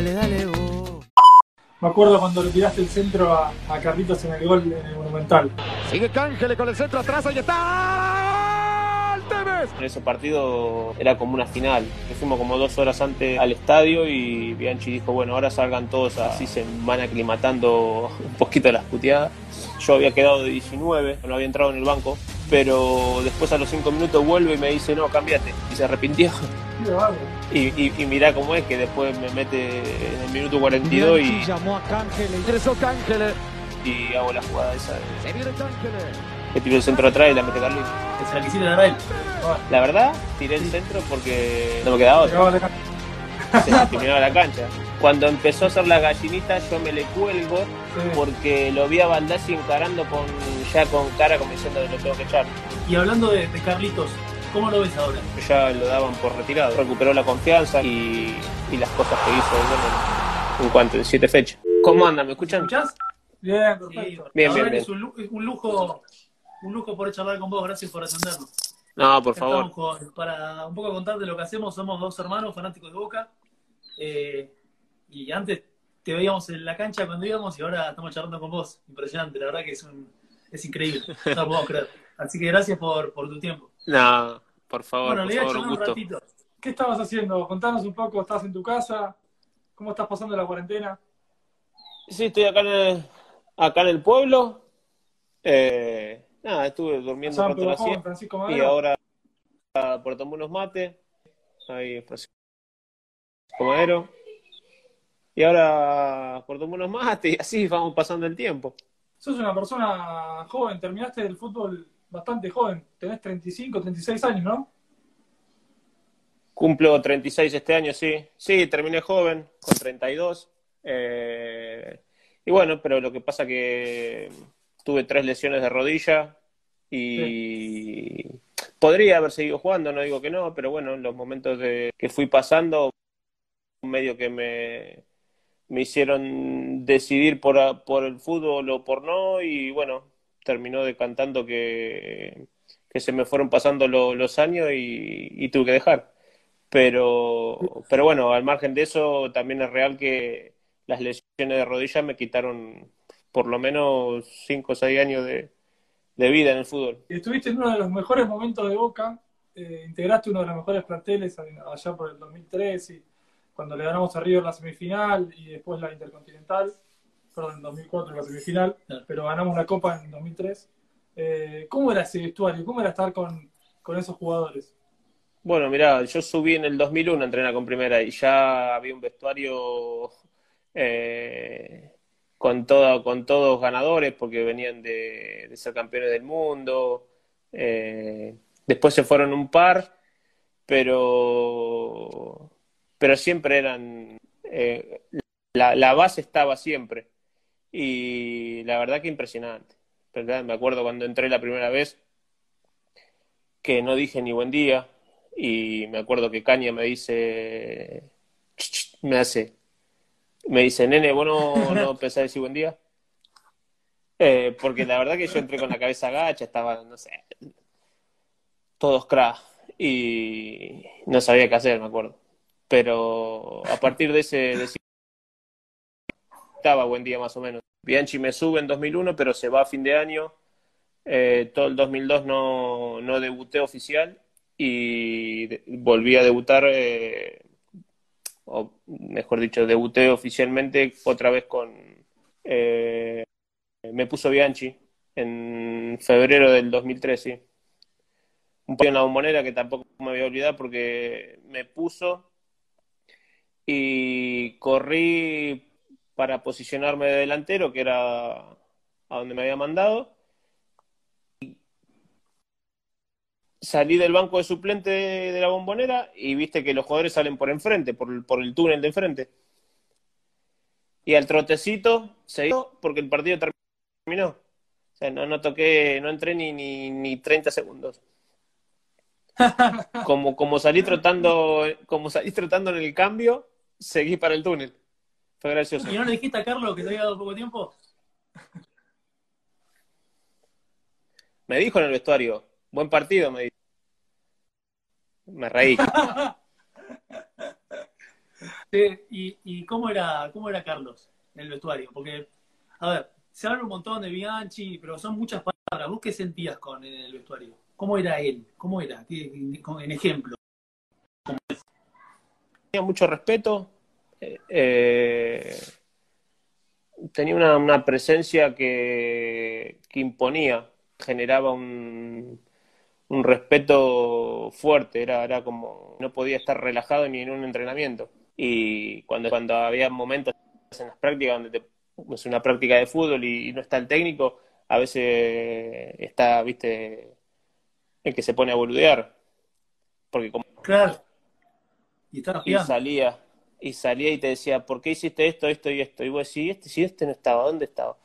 Dale, dale, vos. Me acuerdo cuando le tiraste el centro a, a Carlitos en el gol en el Monumental. Sigue Cángele con el centro atrás, ahí está. Tevez. En ese partido era como una final. Fuimos como dos horas antes al estadio y Bianchi dijo, bueno, ahora salgan todos así se van aclimatando un poquito las puteadas. Yo había quedado de 19, no había entrado en el banco, pero después a los 5 minutos vuelve y me dice, no, cámbiate. Y se arrepintió. Y, y, y mirá cómo es que después me mete en el minuto 42 y, llamó a Cángele, ingresó Cángele. y hago la jugada esa de Se viene Cángele. que tiro el centro atrás y la mete Carlitos. Se la dar él. La verdad, tiré el centro porque no me quedaba otra. Se discriminaba la cancha. Cuando empezó a hacer la gallinita, yo me le cuelgo Sí. porque lo vi a Baldassi encarando con ya con cara como diciendo lo tengo que echar. Y hablando de, de Carlitos, ¿cómo lo ves ahora? Ya lo daban por retirado. Recuperó la confianza y, y las cosas que hizo bueno, en, cuanto en siete fechas. ¿Cómo anda? ¿Me escuchan? ¿Escuchás? Bien, Sí. perfecto. Bien, bien, que bien. Es un, lu- es un lujo, un lujo poder charlar con vos. Gracias por atendernos. No, por Estamos favor. con- para un poco contarte lo que hacemos, somos dos hermanos fanáticos de Boca. eh, y antes te veíamos en la cancha cuando íbamos y ahora estamos charlando con vos. Impresionante, la verdad que es, un, es increíble. No lo podemos creer. Así que gracias por, por tu tiempo. No, por favor, bueno, por le voy a favor, un un gusto. ratito. ¿Qué estabas haciendo? Contanos un poco. ¿Estás en tu casa? ¿Cómo estás pasando la cuarentena? Sí, estoy acá en el, acá en el pueblo. Eh, nada, estuve durmiendo un rato en la. Francisco Y ahora ah, por tomar unos mates. Ahí Francisco Madero. Y ahora por tomar unos mates y así vamos pasando el tiempo. Sos una persona joven. Terminaste el fútbol bastante joven. Tenés 35, 36 años, ¿no? Cumplo 36 este año, sí. Sí, terminé joven, con 32. Eh, y bueno, pero lo que pasa que tuve tres lesiones de rodilla y podría haber seguido jugando, no digo que no, pero bueno, en los momentos de, que fui pasando, medio que me, me hicieron decidir por, por el fútbol o por no, y bueno, terminó decantando que, que se me fueron pasando lo- los años y, y tuve que dejar. Pero, pero bueno, al margen de eso, también es real que las lesiones de rodilla me quitaron por lo menos 5 o 6 años de, de vida en el fútbol. Estuviste en uno de los mejores momentos de Boca. eh, integraste uno de los mejores planteles allá por el 2003, y cuando le ganamos a River la semifinal y después la Intercontinental. Perdón, en 2004 la semifinal, Claro. pero ganamos la Copa en 2003. Eh, ¿Cómo era ese vestuario? ¿Cómo era estar con, con esos jugadores? Bueno, mirá, yo subí en el 2001 a entrenar con primera y ya había un vestuario eh, con, todo, con todos ganadores porque venían de, de ser campeones del mundo. Eh, después se fueron un par, pero, pero siempre eran... eh, la, la base estaba siempre. Y la verdad que impresionante. ¿verdad? Me acuerdo cuando entré la primera vez que no dije ni buen día y me acuerdo que Caña me dice, me hace, me dice, nene, ¿vos no, no pensás decir buen día? Eh, porque la verdad que yo entré con la cabeza agacha, estaba, no sé, todos crack y no sabía qué hacer, me acuerdo. Pero a partir de ese, estaba buen día más o menos. Bianchi me sube en 2001, pero se va a fin de año. Eh, todo el 2002 no, no debuté oficial y volví a debutar, eh, o mejor dicho, debuté oficialmente otra vez con... eh, me puso Bianchi en febrero del 2003, sí. Un partido en la bombonera que tampoco me voy a olvidar porque me puso y corrí para posicionarme de delantero, que era a donde me había mandado. Salí del banco de suplente de, la bombonera y viste que los jugadores salen por enfrente, por, el- por el túnel de enfrente. Y al trotecito se dio porque el partido terminó. O sea, no, no toqué, no entré ni, ni, ni 30 segundos. Como, como salí trotando, como salí trotando en el cambio, seguí para el túnel. Fue gracioso. ¿Y no le dijiste a Carlos que te había dado poco tiempo? Me dijo en el vestuario, buen partido, me dijo. Me reí. Sí, y, y cómo era, cómo era Carlos en el vestuario? Porque, a ver, se habla un montón de Bianchi, pero son muchas palabras. ¿Vos qué sentías con el vestuario? ¿Cómo era él? ¿Cómo era? ¿Qué- con- En ejemplo. Tenía mucho respeto, eh, tenía una, una presencia que, que imponía, generaba un, un respeto fuerte, era, era como no podía estar relajado ni en un entrenamiento. Y cuando, cuando había momentos en las prácticas donde te, es una práctica de fútbol y, y no está el técnico, a veces está, viste, el que se pone a boludear. Porque como Claro. Y salía, y salía y te decía, ¿por qué hiciste esto, esto y esto? Y vos decís, este, si este no estaba, ¿dónde estaba?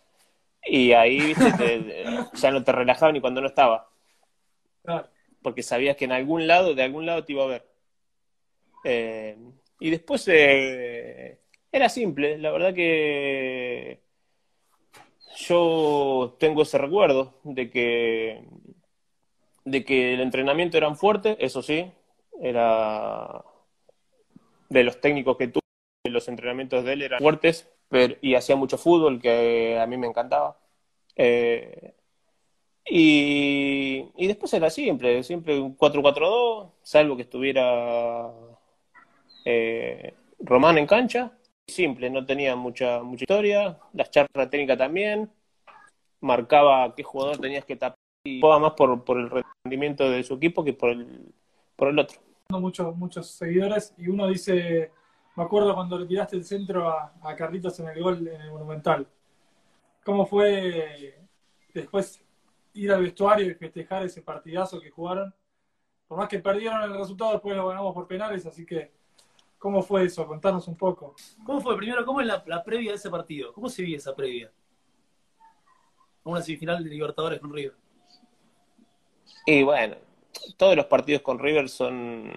Y ahí, viste, te- ya no te relajaba ni cuando no estaba, Claro. porque sabías que en algún lado, de algún lado te iba a ver. Eh, y después eh, era simple, la verdad que yo tengo ese recuerdo de que, de que el entrenamiento eran fuerte, eso sí, era de los técnicos que tuve, los entrenamientos de él eran fuertes pero, y hacía mucho fútbol que a mí me encantaba. Eh, y, y después era simple, siempre un 4-4-2, salvo que estuviera eh, Román en cancha. Simple, no tenía mucha, mucha historia. Las charlas técnicas también. Marcaba qué jugador tenías que tapar y jugaba más por, por el rendimiento de su equipo que por el, por el otro. Tengo muchos, muchos seguidores y uno dice, me acuerdo cuando le tiraste el centro a, a Carlitos en el gol en el Monumental. ¿Cómo fue después ir al vestuario y festejar ese partidazo que jugaron? Por más que perdieron el resultado, después lo ganamos por penales, así que ¿cómo fue eso? Contanos un poco. ¿Cómo fue? Primero, ¿cómo es la, la previa de ese partido? ¿Cómo se vive esa previa? Una semifinal de Libertadores con River. Y bueno, todos los partidos con River son,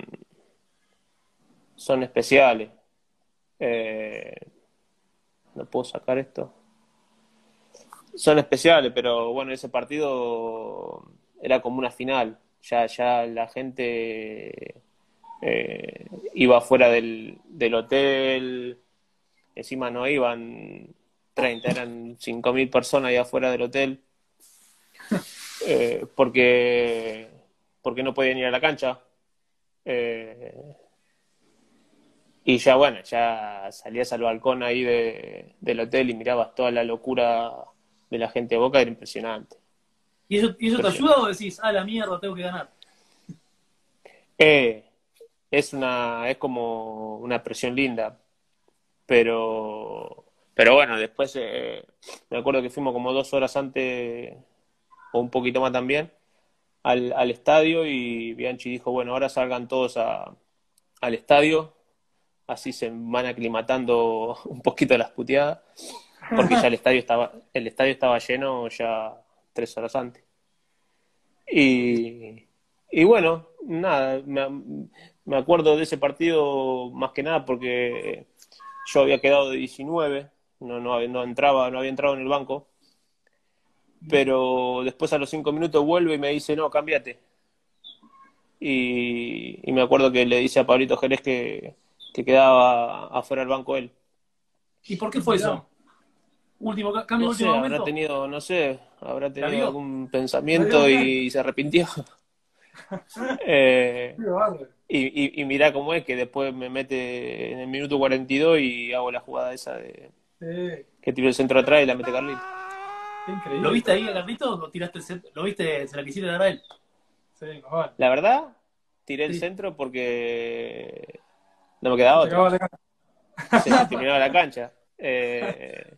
son especiales. Eh, no puedo sacar esto. Son especiales, pero bueno, ese partido era como una final. Ya, ya la gente eh, iba fuera del, del hotel. Encima no iban 30, eran 5.000 personas allá afuera del hotel. Eh, porque, porque no podían ir a la cancha. Eh, y ya, bueno, ya salías al balcón ahí de, del hotel y mirabas toda la locura de la gente de Boca, era impresionante. ¿Y eso, y eso te ayuda o decís, ah, la mierda, tengo que ganar? Eh, es una, es como una presión linda, pero, pero bueno, después eh, me acuerdo que fuimos como dos horas antes, o un poquito más también, al, al estadio y Bianchi dijo, bueno, ahora salgan todos a, al estadio, así se van aclimatando un poquito las puteadas, porque ya el estadio estaba, el estadio estaba lleno ya tres horas antes. Y, y bueno, nada, me, me acuerdo de ese partido más que nada porque yo había quedado de 19, no, no, no entraba, no había entrado en el banco, pero después a los cinco minutos vuelve y me dice, no, cámbiate. Y, y me acuerdo que le dice a Pablito Jerez que, que quedaba afuera del banco él. ¿Y por qué fue eso? Último, ca- cambio No sé, último habrá momento. tenido, no sé, habrá tenido algún pensamiento y se arrepintió. Eh, y, y, y mirá cómo es que después me mete en el minuto 42 y hago la jugada esa de Sí, que tiro el centro atrás y la mete Carlito. Increíble. ¿Lo viste ahí Carlitos o tiraste el centro? ¿Lo viste? ¿Se la quisiste dar a él? Sí. La verdad, tiré el Sí. centro porque no me quedaba ganar. Se terminaba la cancha. Eh,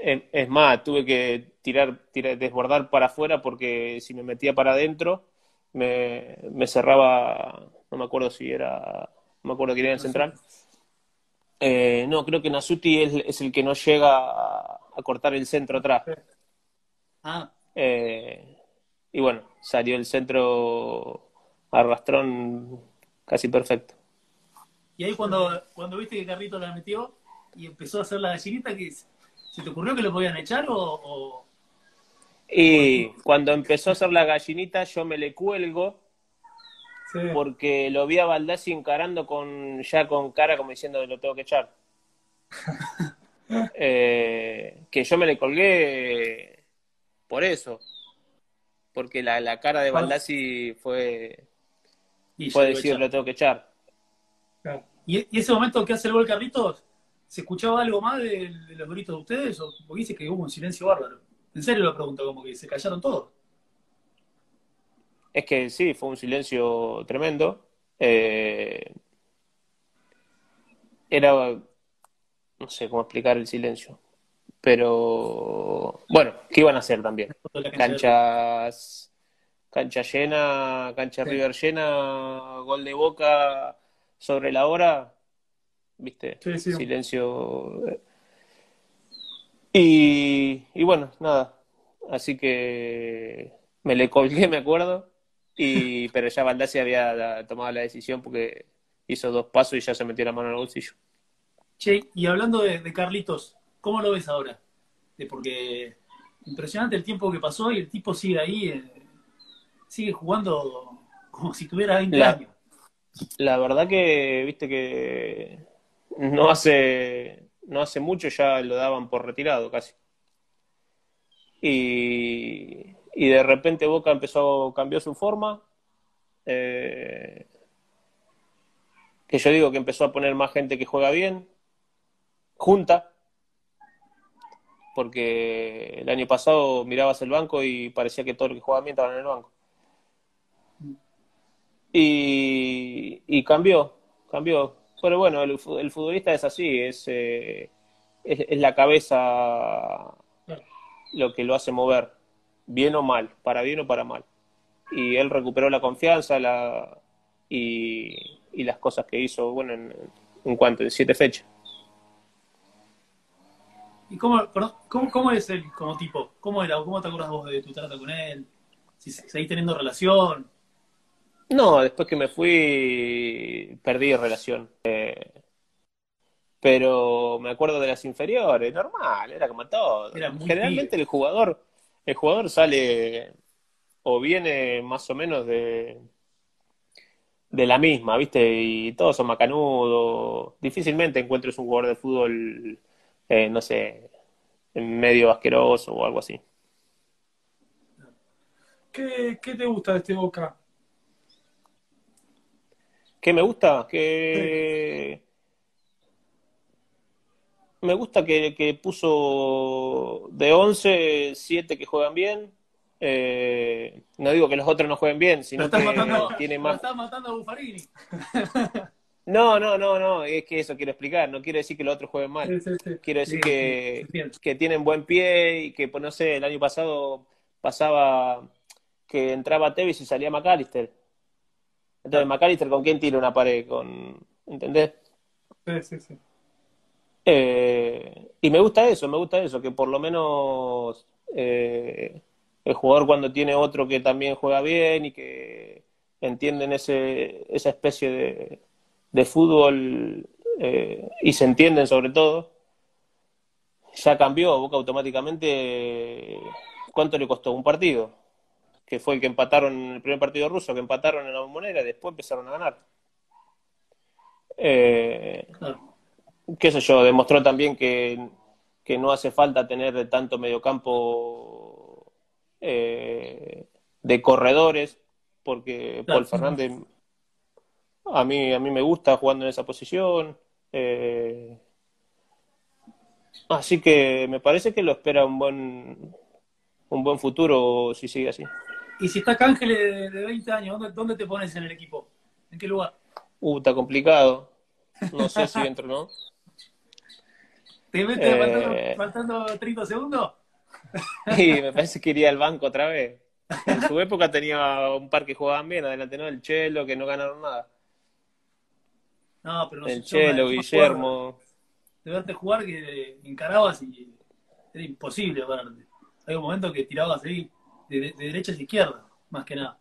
es es más, tuve que tirar, tirar, desbordar para afuera porque si me metía para adentro me, me cerraba, no me acuerdo si era, no me acuerdo quién era el central. Eh, no, creo que Nasuti es, es el que no llega a, a cortar el centro atrás. Ah, Eh, y bueno, salió el centro arrastrón casi perfecto. y ahí cuando, cuando viste que Carlitos la metió y empezó a hacer la gallinita, ¿qué es? ¿se te ocurrió que lo podían echar o, o- Y cuando empezó a hacer la gallinita, yo me le cuelgo Sí. porque lo vi a Baldassi encarando con ya con cara como diciendo lo tengo que echar. Eh, que yo me le colgué por eso. Porque la, la cara de Baldassi fue, Y fue decir lo tengo que echar. Claro. ¿Y, y ese momento que hace el gol Carlitos, ¿se escuchaba algo más de, de los gritos de ustedes? O, porque dice que hubo un silencio bárbaro. En serio lo pregunto, como que se callaron todos. Es que sí, fue un silencio tremendo. Eh, era, no sé cómo explicar el silencio. Pero bueno, ¿qué iban a hacer también? Canchas, cancha llena, cancha Sí. River llena, gol de Boca sobre la hora, ¿viste? Sí, sí. Silencio. Y, y bueno, nada. Así que me le colgué, me acuerdo. Y, pero ya Baldassi había la- tomado la decisión porque hizo dos pasos y ya se metió la mano en el bolsillo. Che, y hablando de, de Carlitos, ¿cómo lo ves ahora? Porque impresionante el tiempo que pasó y el tipo sigue ahí, eh, sigue jugando como si tuviera 20 La- años. La verdad que, viste que no hace, no hace mucho ya lo daban por retirado casi. Y, y de repente Boca empezó, cambió su forma. eh, que yo digo que empezó a poner más gente que juega bien, junta, porque el año pasado mirabas el banco y parecía que todo lo que jugaba bien estaban en el banco. Y, y cambió, cambió. Pero bueno, el, fu- el futbolista es así, es, eh, es, es la cabeza lo que lo hace mover, bien o mal, para bien o para mal. Y él recuperó la confianza la, y, y las cosas que hizo, bueno, en, en cuanto, en siete fechas. ¿Y cómo, cómo, cómo es él como tipo? ¿Cómo era? ¿Cómo te acuerdas vos de tu trato con él? Si se- seguís teniendo relación. No, después que me fui, perdí relación. Eh, pero me acuerdo de las inferiores, normal, era como todo. Era Generalmente el jugador, el jugador sale o viene más o menos de, de la misma, ¿viste? Y todos son macanudos. Difícilmente encuentres un jugador de fútbol, eh, no sé, medio asqueroso o algo así. ¿Qué, ¿Qué te gusta de este Boca? ¿Qué me gusta? Que me gusta que, que puso de 11, 7 que juegan bien. Eh, no digo que los otros no jueguen bien, Lo sino estás que matando, tiene lo más. estás matando a Buffarini. No, no, no, no, es que eso quiero explicar. No quiero decir que los otros jueguen mal. Sí, sí, sí. Quiero decir que tienen buen pie y que, pues no sé, el año pasado pasaba que entraba Tevez y salía McAllister. Entonces, McAllister, ¿con quién tira una pared? Con, ¿Entendés? Sí, sí, sí. Eh, y me gusta eso, me gusta eso, que por lo menos eh, el jugador cuando tiene otro que también juega bien y que entienden ese, esa especie de, de fútbol eh, y se entienden sobre todo, ya cambió Boca automáticamente. ¿Cuánto le costó? Un partido, que fue el que empataron en el primer partido ruso, que empataron en la bombonera y después empezaron a ganar. Eh, qué sé yo, demostró también que, que no hace falta tener tanto mediocampo eh, de corredores, porque. Paul Fernández a mí, a mí me gusta jugando en esa posición. eh, así que me parece que lo espera un buen, un buen futuro si sigue así. Y si está Cángel de, de 20 años, ¿dónde, ¿dónde te pones en el equipo? ¿En qué lugar? Uh, está complicado. No sé si entro, ¿no? ¿Te metes Eh. faltando, faltando 30 segundos? Y me parece que iría al banco otra vez. En su época tenía un par que jugaban bien, adelante no, el Chelo, que no ganaron nada. No, pero El Chelo, Guillermo. De verte jugar que encarabas y era imposible verte. Hay un momento que tirabas ahí de, de derecha a izquierda, más que nada.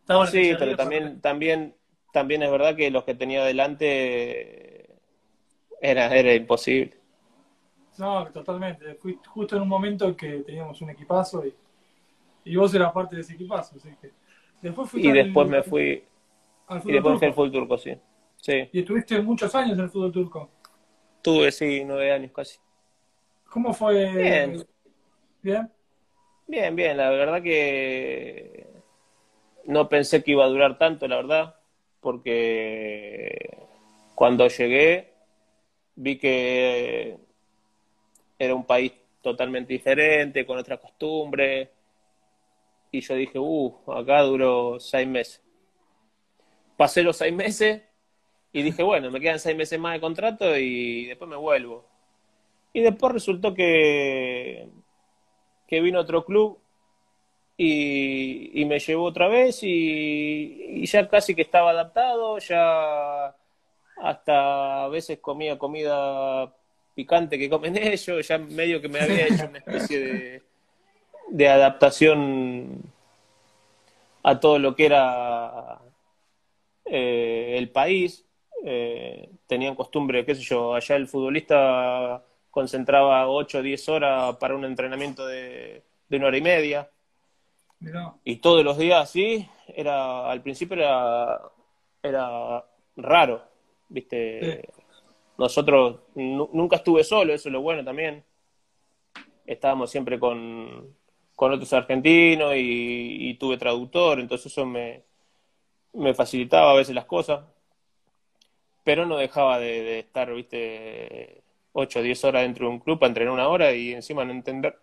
Estaba Sí, pero también, también, también es verdad que los que tenía adelante era, era imposible. No, totalmente. Fui justo en un momento que teníamos un equipazo y, y vos eras parte de ese equipazo, así que Después fuiste y al- después me fui, al y después fui al fútbol turco, sí. Sí, Y estuviste muchos años en el fútbol turco. tuve, sí, nueve años casi. ¿Cómo fue? Bien. Bien. Bien, bien, la verdad que no pensé que iba a durar tanto, la verdad, porque cuando llegué vi que era un país totalmente diferente, con otras costumbres, y yo dije, uh, acá duró seis meses. Pasé los seis meses y dije, bueno, me quedan seis meses más de contrato y después me vuelvo. Y después resultó que que vino otro club y, y me llevó otra vez y, ya casi que estaba adaptado, ya hasta a veces comía comida picante que comen ellos, ya medio que me había hecho una especie de, de adaptación a todo lo que era eh, el país. Eh, tenían costumbre, qué sé yo, allá el futbolista concentraba 8 o 10 horas para un entrenamiento de, de una hora y media. Mirá. Y todos los días así, era, al principio era, era raro, ¿viste? Nosotros nu- nunca estuve solo, eso es lo bueno también. Estábamos siempre con, con otros argentinos y, y tuve traductor, entonces eso me, me facilitaba a veces las cosas. Pero no dejaba de, de estar, ¿viste? 8 o 10 horas dentro de un club para entrenar una hora y encima no entender,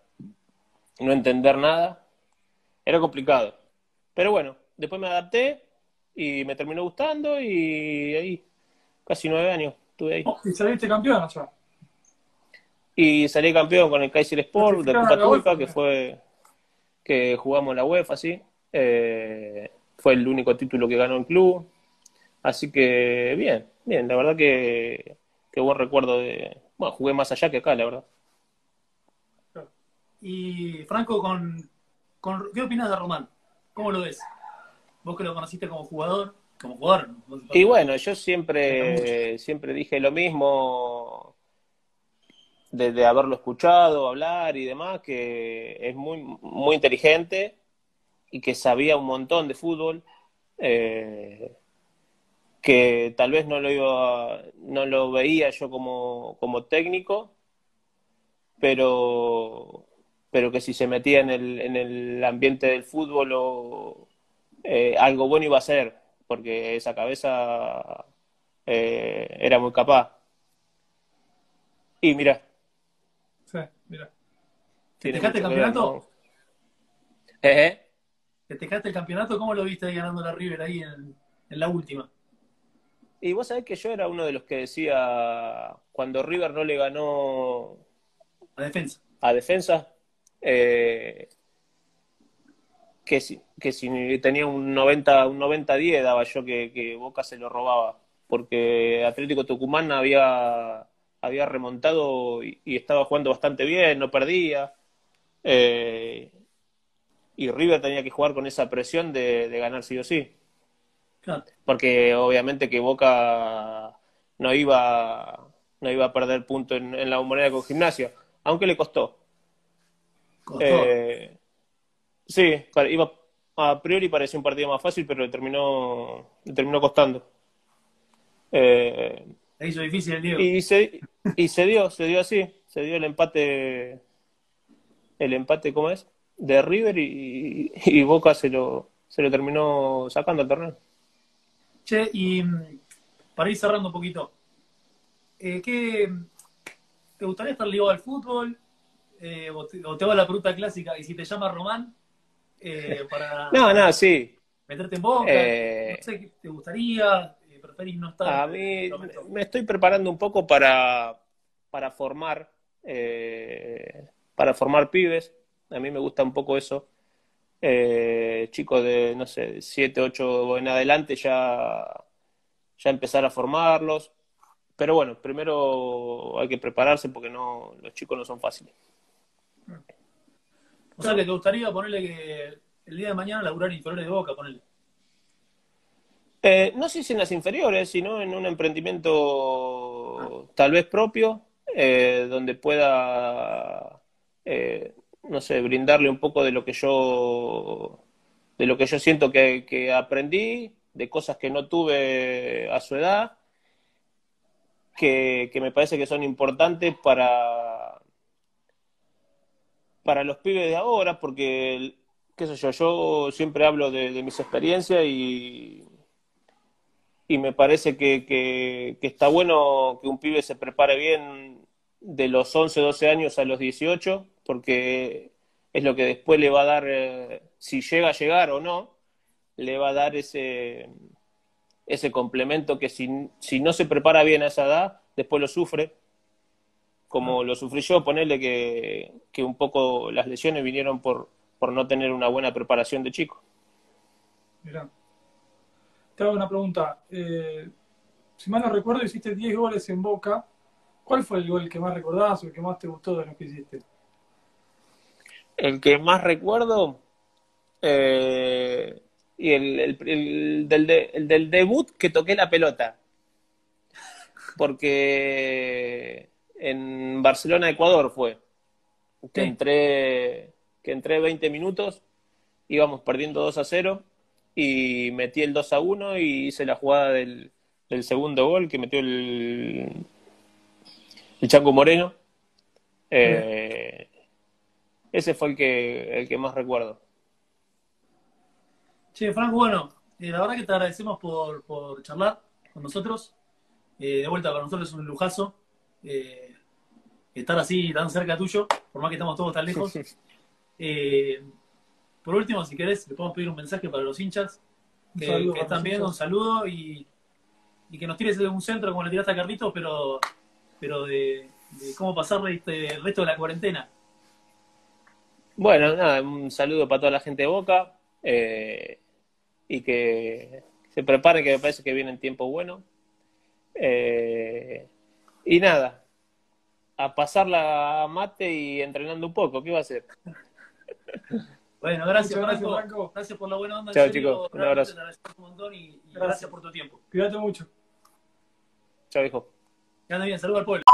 no entender nada. Era complicado. Pero bueno, después me adapté y me terminó gustando y ahí, casi nueve años estuve ahí. Oh, y saliste campeón allá. Y salí campeón con el Kaiser Sport de Copa Turca, que fue que jugamos la UEFA, sí. Eh, fue el único título que ganó el club. Así que bien, bien, la verdad que, que buen recuerdo de... Bueno, jugué más allá que acá, la verdad. Y Franco, con, con- ¿qué opinas de Román? ¿Cómo lo ves? Vos que lo conociste como jugador, como jugador. ¿no? Y bueno, yo siempre, siempre dije lo mismo desde haberlo escuchado hablar y demás, que es muy, muy inteligente y que sabía un montón de fútbol, eh, que tal vez no lo iba, no lo veía yo como, como técnico, pero, pero que si se metía en el, en el ambiente del fútbol o, eh, algo bueno iba a ser, porque esa cabeza eh, era muy capaz. Y mira, Sí, mira. ¿Festejaste el campeonato? Eh, eh. ¿Festejaste el campeonato? ¿Cómo lo viste ahí ganando la River ahí en, en la última? Y vos sabés que yo era uno de los que decía, cuando River no le ganó La defensa. a defensa, eh, que, si, que si tenía un 90, un 90-10 daba yo que, que Boca se lo robaba, porque Atlético Tucumán había, había remontado y, y estaba jugando bastante bien, no perdía, eh, y River tenía que jugar con esa presión de, de ganar sí o sí, Claro. porque obviamente que Boca no iba, no iba a perder punto en, en la bombonera con gimnasia, aunque le costó. Costó. Eh, sí, iba, a priori parecía un partido más fácil, pero le terminó, le terminó costando. Eh, Le hizo difícil el Diego. y se, y se dio, se dio así, se dio el empate, el empate, ¿cómo es? De River y, y Boca se lo, se lo terminó sacando al torneo. Che, y mm, para ir cerrando un poquito, eh, ¿qué, ¿te gustaría estar ligado al fútbol? Eh, o, te, o te hago la pregunta clásica, y si te llama Román, eh, para No, no, sí. meterte en boca, no sé, ¿qué ¿te gustaría? ¿Preferís no estar? A mí me estoy preparando un poco para, para formar, para formar pibes. A mí me gusta un poco eso. Eh, chicos de, no sé, 7, 8 en adelante ya, ya empezar a formarlos. Pero bueno, primero hay que prepararse porque no, los chicos no son fáciles. O sea, que te gustaría ponerle que el día de mañana laburar inferiores de boca, ponerle. Eh, no sé si en las inferiores, sino en un emprendimiento tal vez propio, eh, donde pueda, eh, no sé, brindarle un poco de lo que yo de lo que yo siento que, que aprendí, de cosas que no tuve a su edad, que, que me parece que son importantes para, para los pibes de ahora, porque, qué sé yo, yo siempre hablo de, mis experiencias y, y me parece que, que, que está bueno que un pibe se prepare bien de los 11, 12 años a los 18, porque es lo que después le va a dar, eh, si llega a llegar o no, le va a dar ese, ese complemento que si, si no se prepara bien a esa edad, después lo sufre, como lo sufrí yo, ponerle que, que un poco las lesiones vinieron por, por no tener una buena preparación de chico. Mirá. Te hago una pregunta. Eh, si mal no recuerdo, hiciste 10 goles en Boca. ¿Cuál fue el gol que más recordás o el que más te gustó de los que hiciste? El que más recuerdo, eh, y el, el- el del de- el del debut que toqué la pelota. Porque en Barcelona, Ecuador fue. Que entré, que entré 20 minutos, íbamos perdiendo 2 a 0 y metí el 2 a 1 y hice la jugada del, del segundo gol que metió el, el Chango Moreno. Eh, ese fue el que, el que más recuerdo. Che, Franco, bueno, eh, la verdad que te agradecemos por, por charlar con nosotros. Eh, de vuelta, para nosotros es un lujazo eh, estar así tan cerca tuyo, por más que estamos todos tan lejos. Eh, por último, si querés, le podemos pedir un mensaje para los hinchas que, saludo que están viendo, un saludo y, y que nos tires de un centro como le tiraste a Carlitos, pero, pero de, de cómo pasarle este, el resto de la cuarentena. Bueno, nada, un saludo para toda la gente de Boca eh, y que se preparen, que me parece que vienen tiempos buenos. Eh, y nada, a pasarla a mate y entrenando un poco, ¿qué va a hacer? Bueno, gracias, gracias. Gracias por la buena onda. Chao, chicos. Un abrazo. te agradecemos un montón y, y Gracias. gracias por tu tiempo. Cuídate mucho. Chao, hijo. Que ande bien, saludos al pueblo.